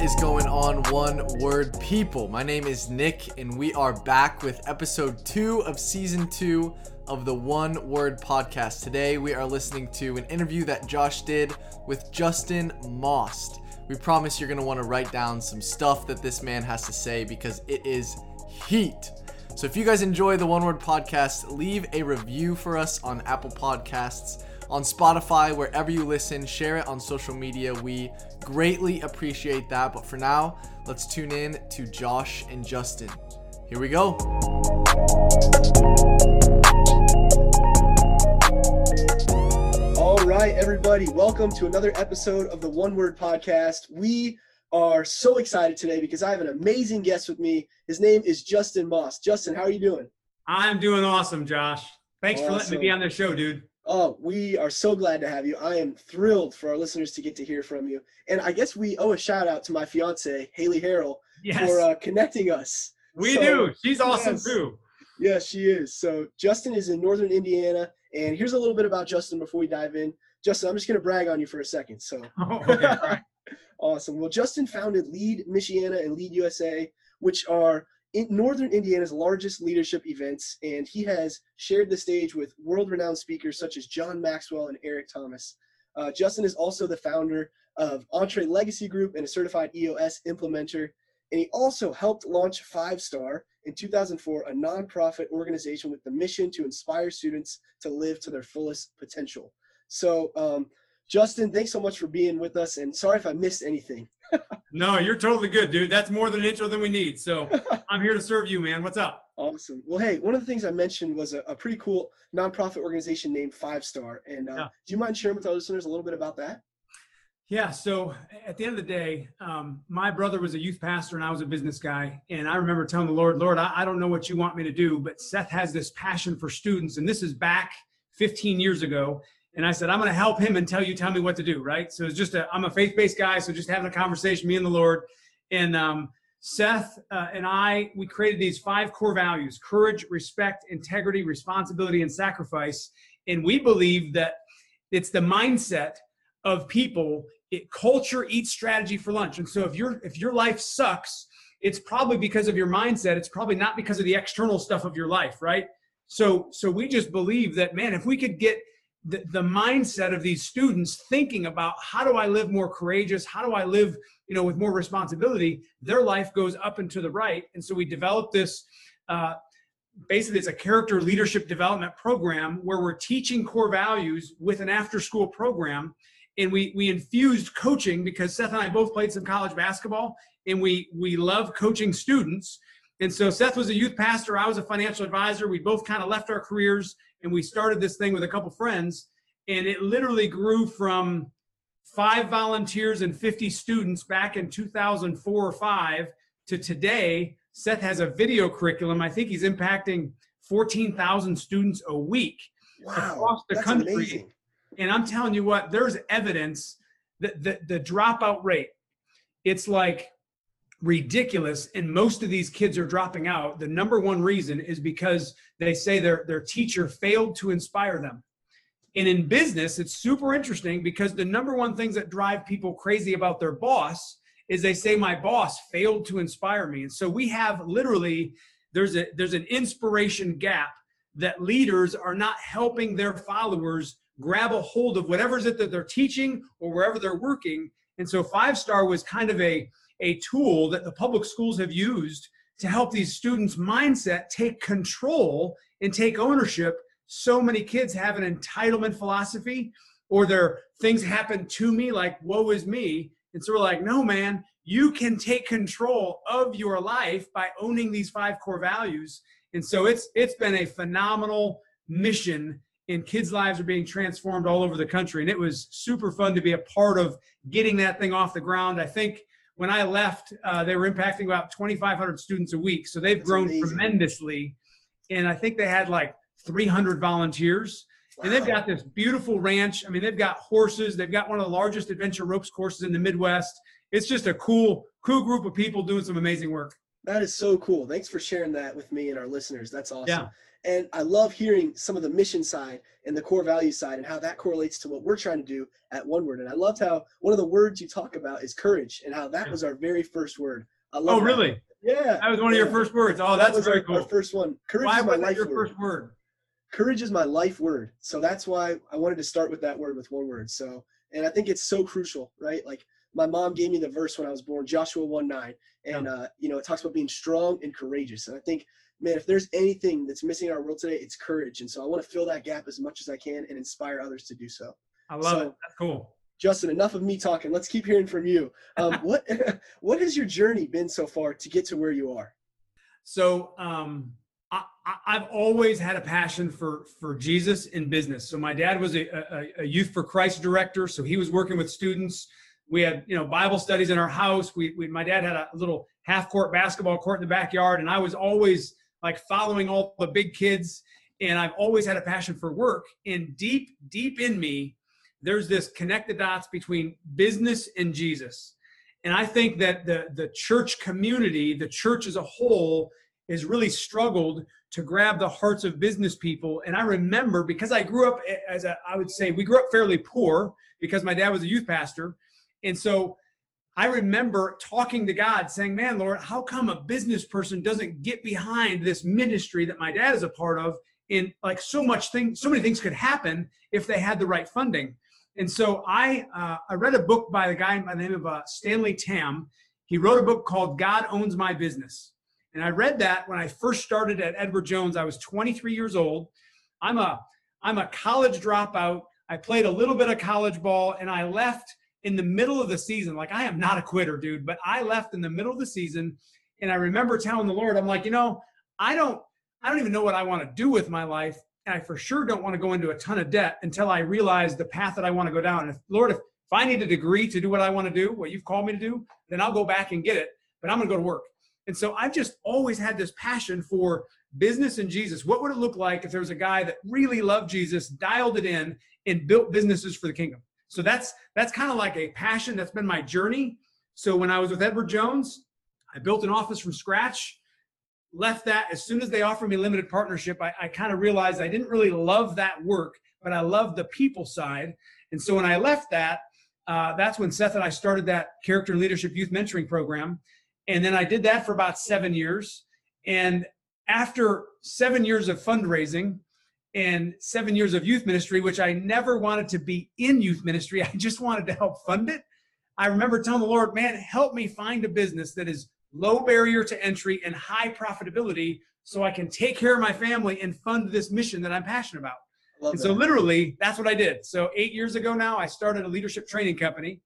What is going on, one word people? My name is Nick, and we are back with episode two of season two of the One Word Podcast. Today, we are listening to an interview that Josh did with Justin Most. We promise you're going to want to write down some stuff that this man has to say because it is heat. So, if you guys enjoy the One Word Podcast, leave a review for us on Apple Podcasts on Spotify, wherever you listen. Share it on social media. We greatly appreciate that. But for now, let's tune in to Josh and Justin. Here we go. All right, everybody, welcome to another episode of the One Word Podcast. We are so excited today because I have an amazing guest with me. His name is Justin Moss. Justin, how are you doing? I'm doing awesome, Josh. Thanks for letting me be on the show, dude. Oh, we are so glad to have you. I am thrilled for our listeners to get to hear from you. And I guess we owe a shout out to my fiance, Haley Harrell, Yes, for uh, connecting us. we so- do. She's awesome yes. too. Yes, she is. So Justin is in Northern Indiana. And here's a little bit about Justin before we dive in. Justin, I'm just going to brag on you for a second. So Oh, okay, all right. Awesome. Well, Justin founded Lead Michiana and Lead USA, which are in Northern Indiana's largest leadership events, and he has shared the stage with world-renowned speakers such as John Maxwell and Eric Thomas. Uh, Justin is also the founder of Entree Legacy Group and a certified EOS implementer, and he also helped launch Five Star in 2004, a nonprofit organization with the mission to inspire students to live to their fullest potential. So, um, Justin, thanks so much for being with us, and sorry if I missed anything. No, you're totally good, dude. That's more than an intro than we need. So I'm here to serve you, man. What's up? Awesome. Well, hey, one of the things I mentioned was a, a pretty cool nonprofit organization named Five Star. And uh, Yeah. do you mind sharing with our listeners a little bit about that? Yeah. So at the end of the day, um, my brother was a youth pastor and I was a business guy. And I remember telling the Lord, Lord, I, I don't know what you want me to do, but Seth has this passion for students. And this is back 15 years ago. And I said, I'm going to help him until you tell me what to do. Right. So it's just a, I'm a faith based guy. So just having a conversation, me and the Lord. And um, Seth uh, and I, we created these five core values courage, respect, integrity, responsibility, and sacrifice. And we believe that it's the mindset of people it, culture eats strategy for lunch and so if your if your life sucks it's probably because of your mindset it's probably not because of the external stuff of your life right so so we just believe that man if we could get the, the mindset of these students thinking about how do i live more courageous? How do i live you know with more responsibility? Their life goes up and to the right. And so we developed this uh, basically it's a character leadership development program where we're teaching core values with an after school program. And we we infused coaching because Seth and I both played some college basketball and we we love coaching students. And so Seth was a youth pastor. I was a financial advisor. We both kind of left our careers and we started this thing with a couple friends and it literally grew from five volunteers and 50 students back in 2004 or 5 to today Seth has a video curriculum I think he's impacting 14,000 students a week Wow. Across the country. amazing. and I'm telling you what, there's evidence that the, the dropout rate, it's like ridiculous. And most of these kids are dropping out. The number one reason is because they say their, their teacher failed to inspire them. And in business, it's super interesting because the number one things that drive people crazy about their boss is they say my boss failed to inspire me. And so we have literally there's a there's an inspiration gap that leaders are not helping their followers grab a hold of whatever's it that they're teaching or wherever they're working. And so Five Star was kind of a, a tool that the public schools have used to help these students' mindset take control and take ownership. So many kids have an entitlement philosophy or their things happen to me like woe is me. And so we're like, no, man, you can take control of your life by owning these five core values. And so it's it's been a phenomenal mission and kids' lives are being transformed all over the country. And it was super fun to be a part of getting that thing off the ground. I think when I left, uh, they were impacting about 2,500 students a week. So they've That's grown amazing. tremendously. And I think they had like 300 volunteers. And they've got this beautiful ranch. I mean, they've got horses. They've got one of the largest adventure ropes courses in the Midwest. It's just a cool, cool group of people doing some amazing work. That is so cool. Thanks for sharing that with me and our listeners. That's awesome. Yeah. And I love hearing some of the mission side and the core value side and how that correlates to what we're trying to do at One Word. And I loved how one of the words you talk about is courage and how that Yeah. was our very first word. I oh, love Oh, that. really? Yeah. That was one of your first words. Oh, that was very our, cool. our first one. Courage Why is my life your word. first word? Courage is my life word. So that's why I wanted to start with that word with one word. So, and I think it's so crucial, right? Like my mom gave me the verse when I was born, Joshua 1 9. And, uh, you know, it talks about being strong and courageous. And I think, man, if there's anything that's missing in our world today, it's courage. And so I want to fill that gap as much as I can and inspire others to do so. I love So- it. That's cool. Justin, enough of me talking. Let's keep hearing from you. Um, what, what has your journey been so far to get to where you are? So um, I, I've always had a passion for for Jesus in business. So my dad was a, a, a youth for Christ director, so he was working with students. We had you know Bible studies in our house. We, we my dad had a little half court basketball court in the backyard, and I was always like following all the big kids. And I've always had a passion for work. And deep deep in me, there's this connect the dots between business and Jesus. And I think that the the church community, the church as a whole, has really struggled to grab the hearts of business people. And I remember because I grew up as a, I would say we grew up fairly poor because my dad was a youth pastor. And so I remember talking to God saying, man, Lord, how come a business person doesn't get behind this ministry that my dad is a part of? And like so much thing, so many things could happen if they had the right funding. And so I, uh, I read a book by a guy by the name of uh, Stanley Tam. He wrote a book called God Owns My Business. And I read that when I first started at Edward Jones. I was 23 years old. I'm a I'm a college dropout. I played a little bit of college ball and I left in the middle of the season. Like I am not a quitter, dude, but I left in the middle of the season and I remember telling the Lord, I'm like, you know, I don't I don't even know what I want to do with my life. And I for sure don't want to go into a ton of debt until I realize the path that I want to go down. And if Lord, if, if I need a degree to do what I want to do, what you've called me to do, then I'll go back and get it. But I'm gonna go to work. And so I've just always had this passion for business and Jesus. What would it look like if there was a guy that really loved Jesus, dialed it in, and built businesses for the kingdom? So that's that's kind of like a passion. That's been my journey. So when I was with Edward Jones, I built an office from scratch. Left that as soon as they offered me limited partnership. I, I kind of realized I didn't really love that work, but I loved the people side. And so when I left that, uh, that's when Seth and I started that character and leadership youth mentoring program. And then I did that for about seven years. And after seven years of fundraising and seven years of youth ministry, which I never wanted to be in youth ministry, I just wanted to help fund it. I remember telling the Lord, man, help me find a business that is low barrier to entry and high profitability so I can take care of my family and fund this mission that I'm passionate about. Love And that. so literally that's what I did. So eight years ago now, I started a leadership training company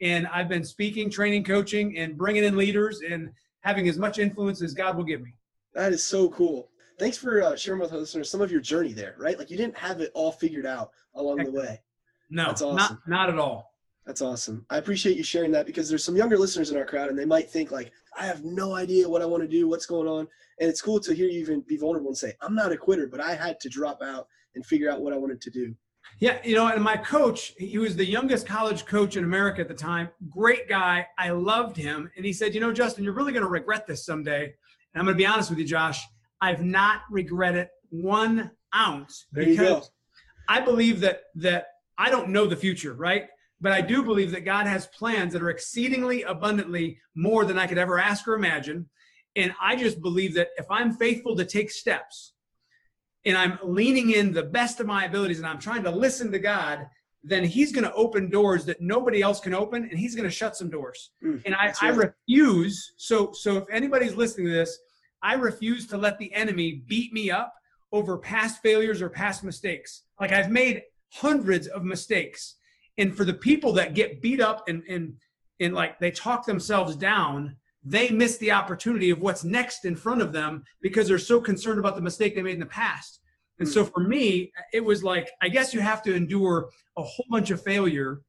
and I've been speaking, training, coaching, and bringing in leaders and having as much influence as God will give me. That is so cool. Thanks for uh, sharing with our listeners some of your journey there, right? Like you didn't have it all figured out along the way. No, That's not, awesome. not at all. That's awesome. I appreciate you sharing that because there's some younger listeners in our crowd and they might think like, I have no idea what I want to do, what's going on. And it's cool to hear you even be vulnerable and say, I'm not a quitter, but I had to drop out and figure out what I wanted to do. Yeah, you know, and my coach, he was the youngest college coach in America at the time. Great guy. I loved him. And he said, You know, Justin, you're really going to regret this someday. And I'm going to be honest with you, Josh. I've not regretted one ounce There go. I believe that that I don't know the future, right? But I do believe that God has plans that are exceedingly abundantly more than I could ever ask or imagine. And I just believe that if I'm faithful to take steps and I'm leaning in the best of my abilities and I'm trying to listen to God, then He's going to open doors that nobody else can open and He's going to shut some doors. Mm, And I, I refuse. So, so if anybody's listening to this, I refuse to let the enemy beat me up over past failures or past mistakes. Like I've made hundreds of mistakes. And for the people that get beat up and, and, and like they talk themselves down, they miss the opportunity of what's next in front of them because they're so concerned about the mistake they made in the past. And so for me, it was like, I guess you have to endure a whole bunch of failure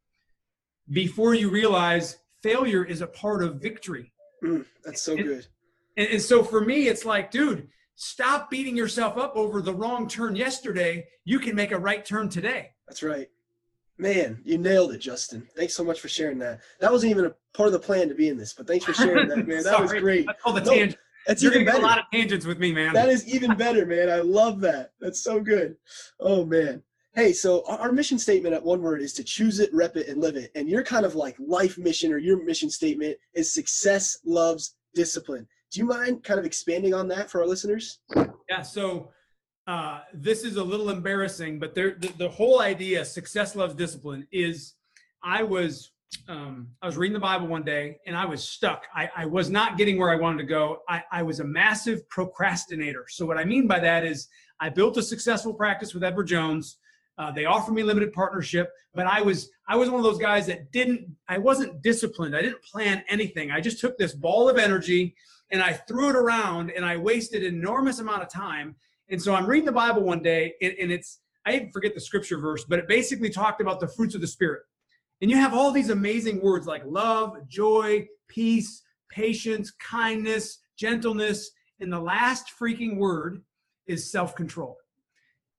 before you realize failure is a part of victory. Mm, that's so It- good. And, and so for me, it's like, dude, stop beating yourself up over the wrong turn yesterday. You can make a right turn today. That's right. Man, you nailed it, Justin. Thanks so much for sharing that. That wasn't even a part of the plan to be in this, but thanks for sharing that, man. That was great. That's all the No, tangent. That's You're even better. a lot of tangents with me, man. That is even better, man. I love that. That's so good. Oh man. Hey, so our mission statement at one word is to choose it, rep it, and live it. And your kind of like life mission or your mission statement is success loves discipline. Do you mind kind of expanding on that for our listeners? Yeah, so uh, this is a little embarrassing, but there, the, the whole idea, success loves discipline, is I was um, I was reading the Bible one day and I was stuck. I, I was not getting where I wanted to go. I, I was a massive procrastinator. So what I mean by that is I built a successful practice with Edward Jones. Uh, they offered me limited partnership, but I was I was one of those guys that didn't I wasn't disciplined. I didn't plan anything. I just took this ball of energy and I threw it around and I wasted an enormous amount of time. And so I'm reading the Bible one day and, and it's I even forget the scripture verse, but it basically talked about the fruits of the spirit. And you have all these amazing words like love, joy, peace, patience, kindness, gentleness, and the last freaking word is self-control.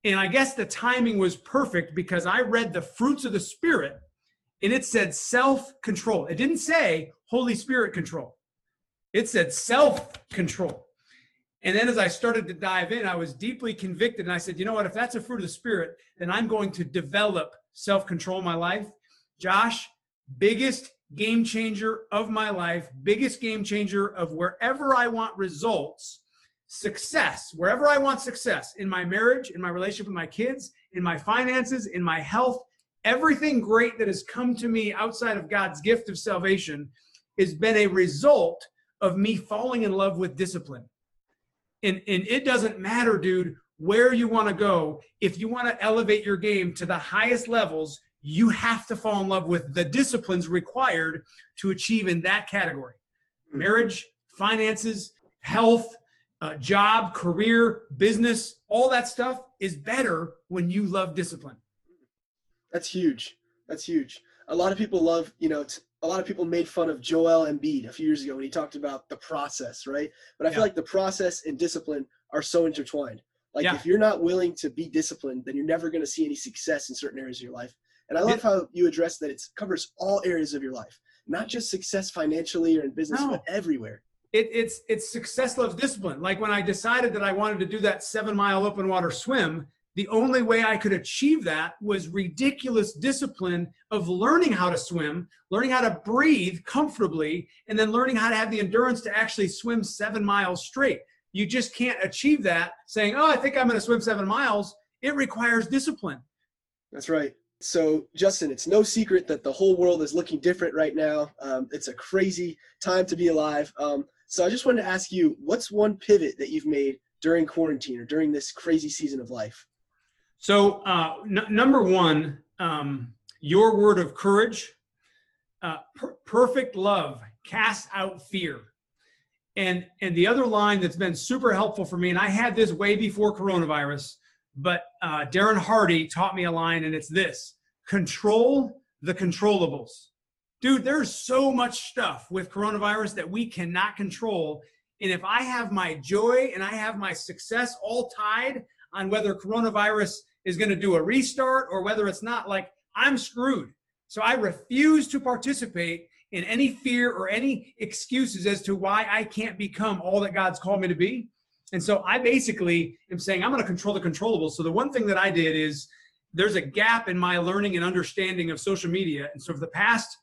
And I guess the timing was perfect because I read the fruits of the Spirit and it said self control. It didn't say Holy Spirit control, it said self control. And then as I started to dive in, I was deeply convicted. And I said, you know what? If that's a fruit of the Spirit, then I'm going to develop self control in my life. Josh, biggest game changer of my life, biggest game changer of wherever I want results success, wherever I want success in my marriage, in my relationship with my kids, in my finances, in my health, everything great that has come to me outside of God's gift of salvation has been a result of me falling in love with discipline. And, and it doesn't matter, dude, where you want to go. If you want to elevate your game to the highest levels, you have to fall in love with the disciplines required to achieve in that category marriage, finances, health, uh, job, career, business, all that stuff is better when you love discipline. That's huge. That's huge. A lot of people love, you know, t- a lot of people made fun of Joel Embiid a few years ago when he talked about the process, right? But I feel like the process and discipline are so intertwined. Like Yeah. if you're not willing to be disciplined, then you're never going to see any success in certain areas of your life. And I love how you address that it covers all areas of your life, not just success financially or in business, No. but everywhere. It, it's it's success loves discipline. Like when I decided that I wanted to do that seven mile open water swim, the only way I could achieve that was ridiculous discipline of learning how to swim, learning how to breathe comfortably, and then learning how to have the endurance to actually swim seven miles straight. You just can't achieve that saying, "Oh, I think I'm going to swim seven miles." It requires discipline. That's right. So, Justin, it's no secret that the whole world is looking different right now. Um, it's a crazy time to be alive. Um, so, I just wanted to ask you what's one pivot that you've made during quarantine or during this crazy season of life? So, uh, n- number one, um, your word of courage, uh, per- perfect love casts out fear. And and the other line that's been super helpful for me, and I had this way before coronavirus, but uh, Darren Hardy taught me a line, and it's this: control the controllables. Dude, there's so much stuff with coronavirus that we cannot control. And if I have my joy and I have my success all tied on whether coronavirus is going to do a restart or whether it's not, like I'm screwed. So I refuse to participate in any fear or any excuses as to why I can't become all that God's called me to be. And so I basically am saying I'm going to control the controllable. So the one thing that I did is there's a gap in my learning and understanding of social media. And so for the past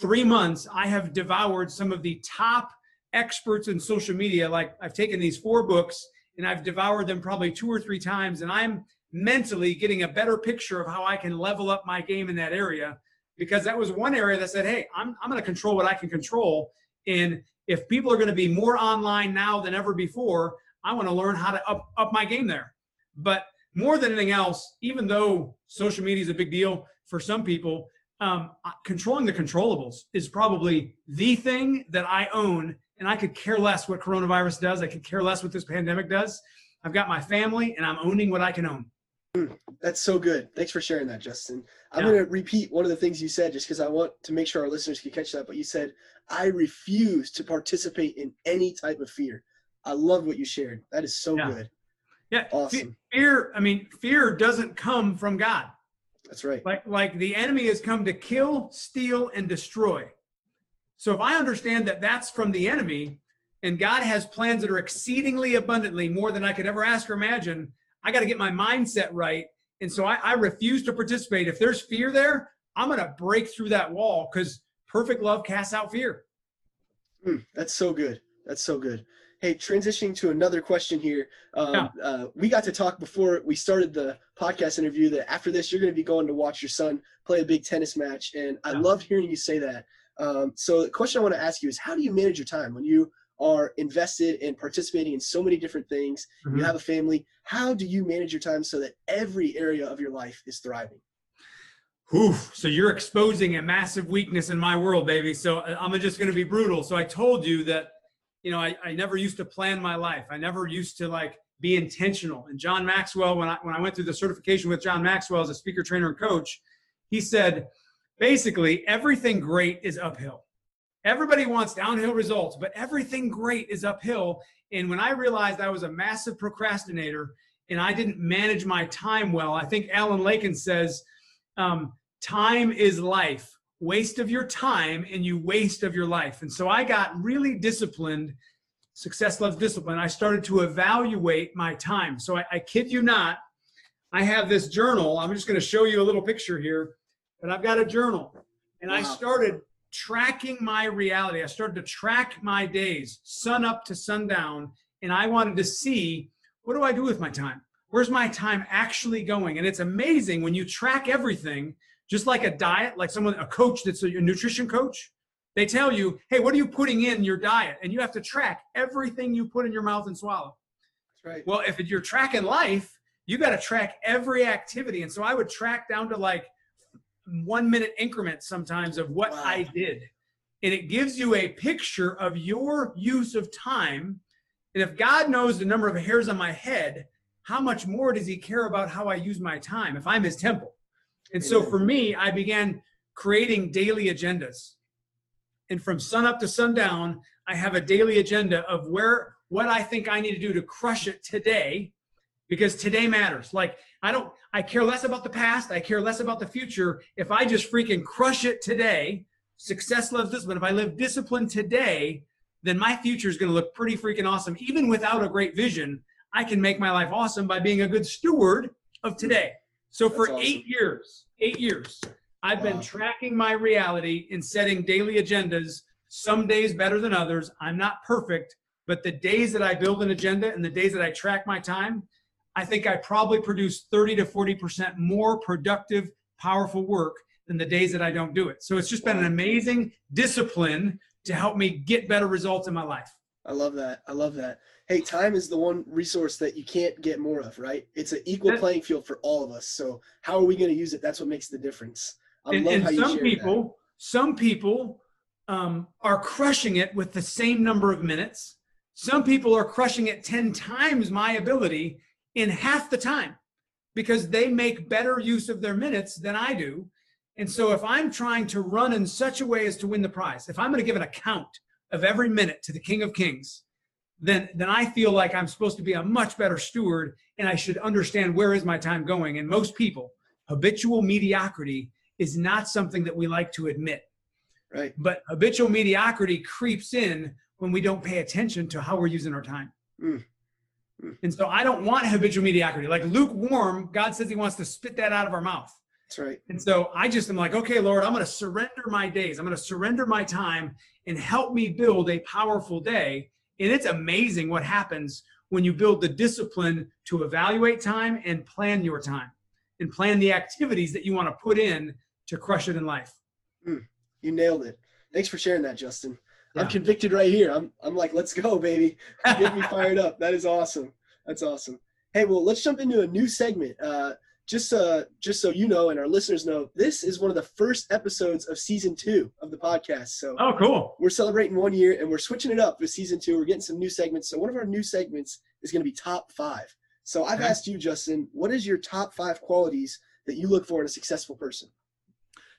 three months, I have devoured some of the top experts in social media. Like I've taken these four books and I've devoured them probably two or three times, and I'm mentally getting a better picture of how I can level up my game in that area. Because that was one area that said, hey, I'm, I'm going to control what I can control. And if people are going to be more online now than ever before, I want to learn how to up, up my game there. But more than anything else, even though social media is a big deal for some people, um, controlling the controllables is probably the thing that I own. And I could care less what coronavirus does. I could care less what this pandemic does. I've got my family and I'm owning what I can own. That's so good. Thanks for sharing that, Justin. I'm Yeah. going to repeat one of the things you said just because I want to make sure our listeners can catch that. But you said, I refuse to participate in any type of fear. I love what you shared. That is so Yeah. good. Yeah. Awesome. Fear, I mean, fear doesn't come from God. That's right. Like, like the enemy has come to kill, steal, and destroy. So if I understand that that's from the enemy, and God has plans that are exceedingly abundantly more than I could ever ask or imagine. I got to get my mindset right. And so I, I refuse to participate. If there's fear there, I'm going to break through that wall because perfect love casts out fear. Mm, that's so good. That's so good. Hey, transitioning to another question here. Um, yeah. uh, we got to talk before we started the podcast interview that after this, you're going to be going to watch your son play a big tennis match. And I yeah. loved hearing you say that. Um, so the question I want to ask you is how do you manage your time when you are invested in participating in so many different things? Mm-hmm. You have a family. How do you manage your time so that every area of your life is thriving? Oof. So you're exposing a massive weakness in my world, baby. So uh, I'm just going to be brutal. So I told you that, you know, I, I never used to plan my life. I never used to like be intentional. And John Maxwell, when I when I went through the certification with John Maxwell as a speaker, trainer, and coach, he said, basically, everything great is uphill. Everybody wants downhill results, but everything great is uphill. And when I realized I was a massive procrastinator and I didn't manage my time well, I think Alan Lakein says, um, time is life. Waste of your time and you waste of your life. And so I got really disciplined. Success loves discipline. I started to evaluate my time. So I, I kid you not, I have this journal. I'm just going to show you a little picture here, but I've got a journal. And wow. I started tracking my reality. I started to track my days, sun up to sundown, and I wanted to see what do I do with my time? Where's my time actually going? And it's amazing when you track everything, just like a diet, like someone, a coach that's a, a nutrition coach, they tell you, hey, what are you putting in your diet? And you have to track everything you put in your mouth and swallow. That's right. Well, if you're tracking life, you got to track every activity. And so I would track down to like one minute increments sometimes of what wow. I did. And it gives you a picture of your use of time. And if God knows the number of hairs on my head, how much more does he care about how I use my time if I'm his temple? And so for me, I began creating daily agendas. And from sun up to sundown, I have a daily agenda of where what I think I need to do to crush it today because today matters. Like I don't I care less about the past, I care less about the future. If I just freaking crush it today, success loves discipline. If I live discipline today, then my future is going to look pretty freaking awesome. Even without a great vision, I can make my life awesome by being a good steward of today. So for awesome. 8 years, 8 years, I've wow. been tracking my reality and setting daily agendas, some days better than others. I'm not perfect, but the days that I build an agenda and the days that I track my time, I think I probably produce 30 to 40% more productive, powerful work than the days that I don't do it. So it's just been an amazing discipline to help me get better results in my life. I love that. I love that. Hey, time is the one resource that you can't get more of, right? It's an equal playing field for all of us. So how are we going to use it? That's what makes the difference. I and, love and how some people, that. some people um, are crushing it with the same number of minutes. Some people are crushing it 10 times my ability in half the time because they make better use of their minutes than I do. And so if I'm trying to run in such a way as to win the prize, if I'm going to give an account of every minute to the King of Kings, then then I feel like I'm supposed to be a much better steward and I should understand where is my time going. And most people, habitual mediocrity is not something that we like to admit. Right. But habitual mediocrity creeps in when we don't pay attention to how we're using our time. Mm. And so I don't want habitual mediocrity. Like lukewarm, God says He wants to spit that out of our mouth. That's right. And so I just am like, okay, Lord, I'm going to surrender my days. I'm going to surrender my time and help me build a powerful day. And it's amazing what happens when you build the discipline to evaluate time and plan your time and plan the activities that you want to put in to crush it in life. Mm, you nailed it. Thanks for sharing that, Justin. Yeah. I'm convicted right here. I'm I'm like, let's go, baby. Get me fired up. That is awesome. That's awesome. Hey, well, let's jump into a new segment. Uh, just uh, just so you know and our listeners know, this is one of the first episodes of season two of the podcast. So oh, cool. We're celebrating one year and we're switching it up with season two. We're getting some new segments. So one of our new segments is going to be top five. So I've okay. asked you, Justin, what is your top five qualities that you look for in a successful person?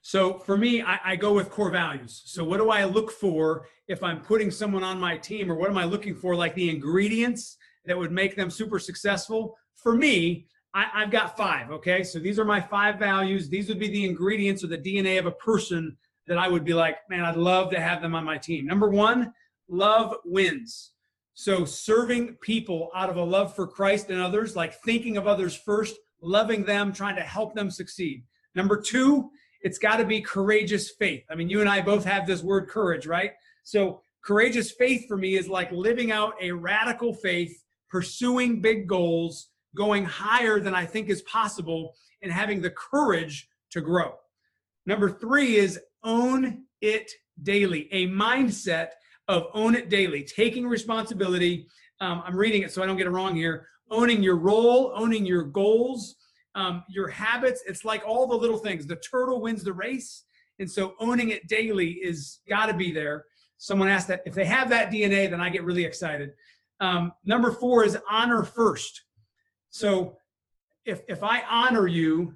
So for me, I, I, go with core values. So what do I look for if I'm putting someone on my team, or what am I looking for, like the ingredients that would make them super successful? For me, I, I've got five. Okay, so these are my five values. These would be the ingredients or the DNA of a person that I would be like, man, I'd love to have them on my team. Number one, love wins. So serving people out of a love for Christ and others, like thinking of others first, loving them, trying to help them succeed. Number two, it's got to be courageous faith. I mean, you and I both have this word courage, right? So courageous faith for me is like living out a radical faith, pursuing big goals, going higher than I think is possible, and having the courage to grow. Number three is own it daily, a mindset of own it daily, taking responsibility. Um, I'm reading it so I don't get it wrong here. Owning your role, owning your goals, um, your habits. It's like all the little things. The turtle wins the race. And so owning it daily is got to be there. Someone asked that if they have that DNA, then I get really excited. Um, number four is honor first. So if if I honor you,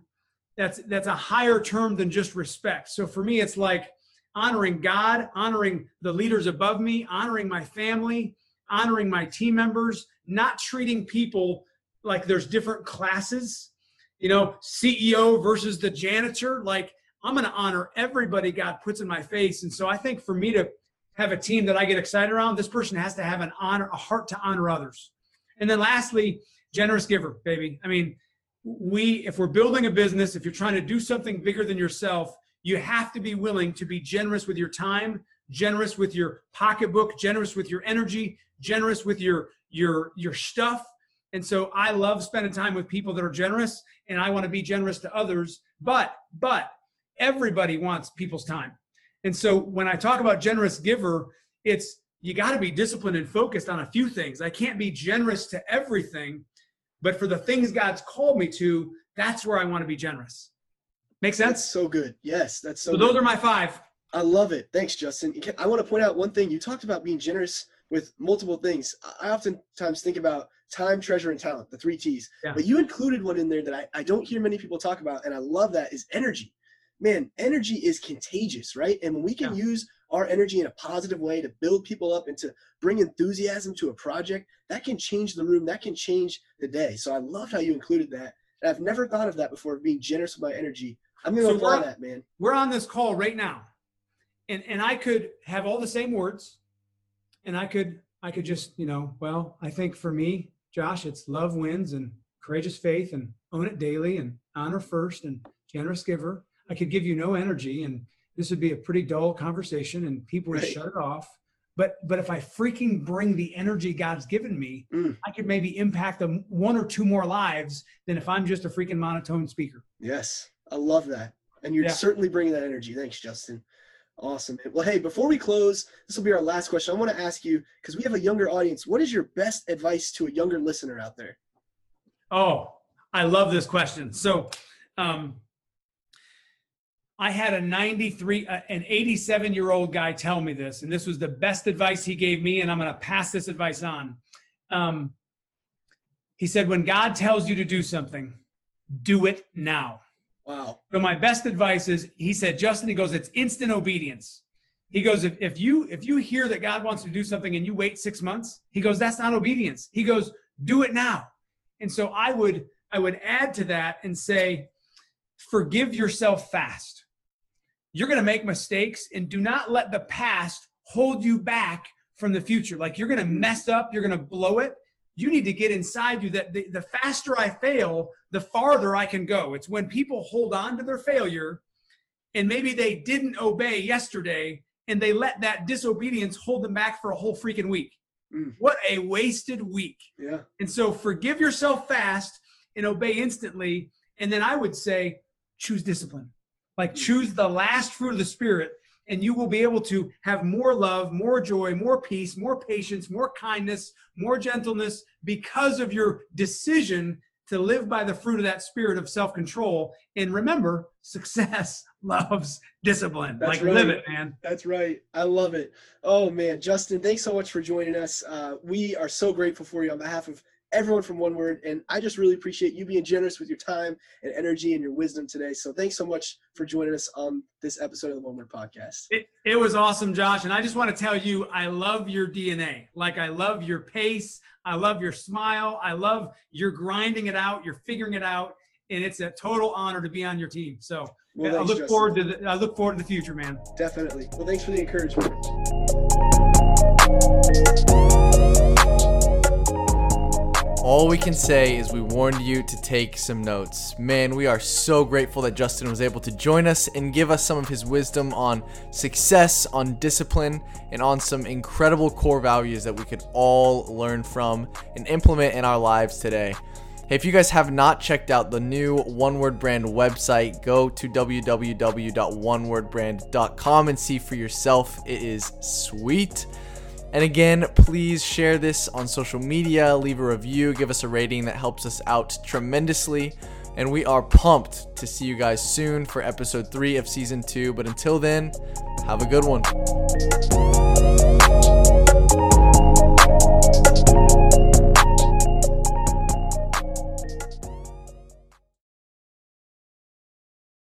that's that's a higher term than just respect. So for me, it's like honoring God, honoring the leaders above me, honoring my family, honoring my team members, not treating people like there's different classes, you know, CEO versus the janitor. Like, I'm going to honor everybody God puts in my face. And so I think for me to have a team that I get excited around, this person has to have an honor, a heart to honor others. And then lastly, generous giver, baby. I mean, we, if we're building a business, if you're trying to do something bigger than yourself, you have to be willing to be generous with your time, generous with your pocketbook, generous with your energy, generous with your your your stuff. And so I love spending time with people that are generous and I want to be generous to others, but but everybody wants people's time. And so when I talk about generous giver, it's you got to be disciplined and focused on a few things. I can't be generous to everything, but for the things God's called me to, that's where I want to be generous. Make sense? That's so good. Yes, that's so. So those are my five. I love it. Thanks, Justin. I want to point out one thing. You talked about being generous with multiple things. I oftentimes think about time, treasure, and talent, the three T's. Yeah. But you included one in there that I, I don't hear many people talk about, and I love that is energy. Man, energy is contagious, right? And when we can Yeah. use our energy in a positive way to build people up and to bring enthusiasm to a project, that can change the room, that can change the day. So I love how you included that. And I've never thought of that before, being generous with my energy. I'm going to So apply that, man. We're on this call right now. And and I could have all the same words. And I could I could just, you know, well, I think for me, Josh, it's love wins and courageous faith and own it daily and honor first and generous giver. I could give you no energy and this would be a pretty dull conversation and people would Right. shut it off. But but if I freaking bring the energy God's given me, Mm. I could maybe impact them one or two more lives than if I'm just a freaking monotone speaker. Yes, I love that. And you're Yeah. certainly bringing that energy. Thanks, Justin. Awesome. Well, hey, before we close, this will be our last question. I want to ask you, because we have a younger audience, what is your best advice to a younger listener out there? Oh, I love this question. So, um, I had a 93, uh, an 87 year old guy tell me this, and this was the best advice he gave me, and I'm going to pass this advice on. Um, he said, When God tells you to do something, do it now. Wow. So my best advice is, he said, Justin, he goes, it's instant obedience. He goes, if, if you if you hear that God wants to do something and you wait six months, he goes, that's not obedience. He goes, do it now. And so I would I would add to that and say, forgive yourself fast. You're going to make mistakes and do not let the past hold you back from the future. Like you're going to mess up, you're going to blow it. You need to get inside you that the, the faster I fail, the farther I can go. It's when people hold on to their failure and maybe they didn't obey yesterday and they let that disobedience hold them back for a whole freaking week. Mm. What a wasted week. Yeah. And so forgive yourself fast and obey instantly. And then I would say, choose discipline. Like choose the last fruit of the Spirit, and you will be able to have more love, more joy, more peace, more patience, more kindness, more gentleness because of your decision to live by the fruit of that spirit of self control. And remember, success loves discipline. That's like live right. it, man. That's right. I love it. Oh man, Justin, thanks so much for joining us. Uh, we are so grateful for you on behalf of everyone from One Word, and I just really appreciate you being generous with your time and energy and your wisdom today. So thanks so much for joining us on this episode of the One Word Podcast. It, it was awesome, Josh. And I just want to tell you, I love your DNA. Like, I love your pace. I love your smile. I love you're grinding it out. You're figuring it out. and it's a total honor to be on your team. So Well, I look Justin. forward to the, I look forward to the future, man. Definitely. Well, thanks for the encouragement. All we can say is we warned you to take some notes. Man, we are so grateful that Justin was able to join us and give us some of his wisdom on success, on discipline, and on some incredible core values that we could all learn from and implement in our lives today. Hey, if you guys have not checked out the new One Word Brand website, go to www.onewordbrand.com and see for yourself. It is sweet. And again, please share this on social media, leave a review, give us a rating that helps us out tremendously. And we are pumped to see you guys soon for episode three of season two. But until then, have a good one.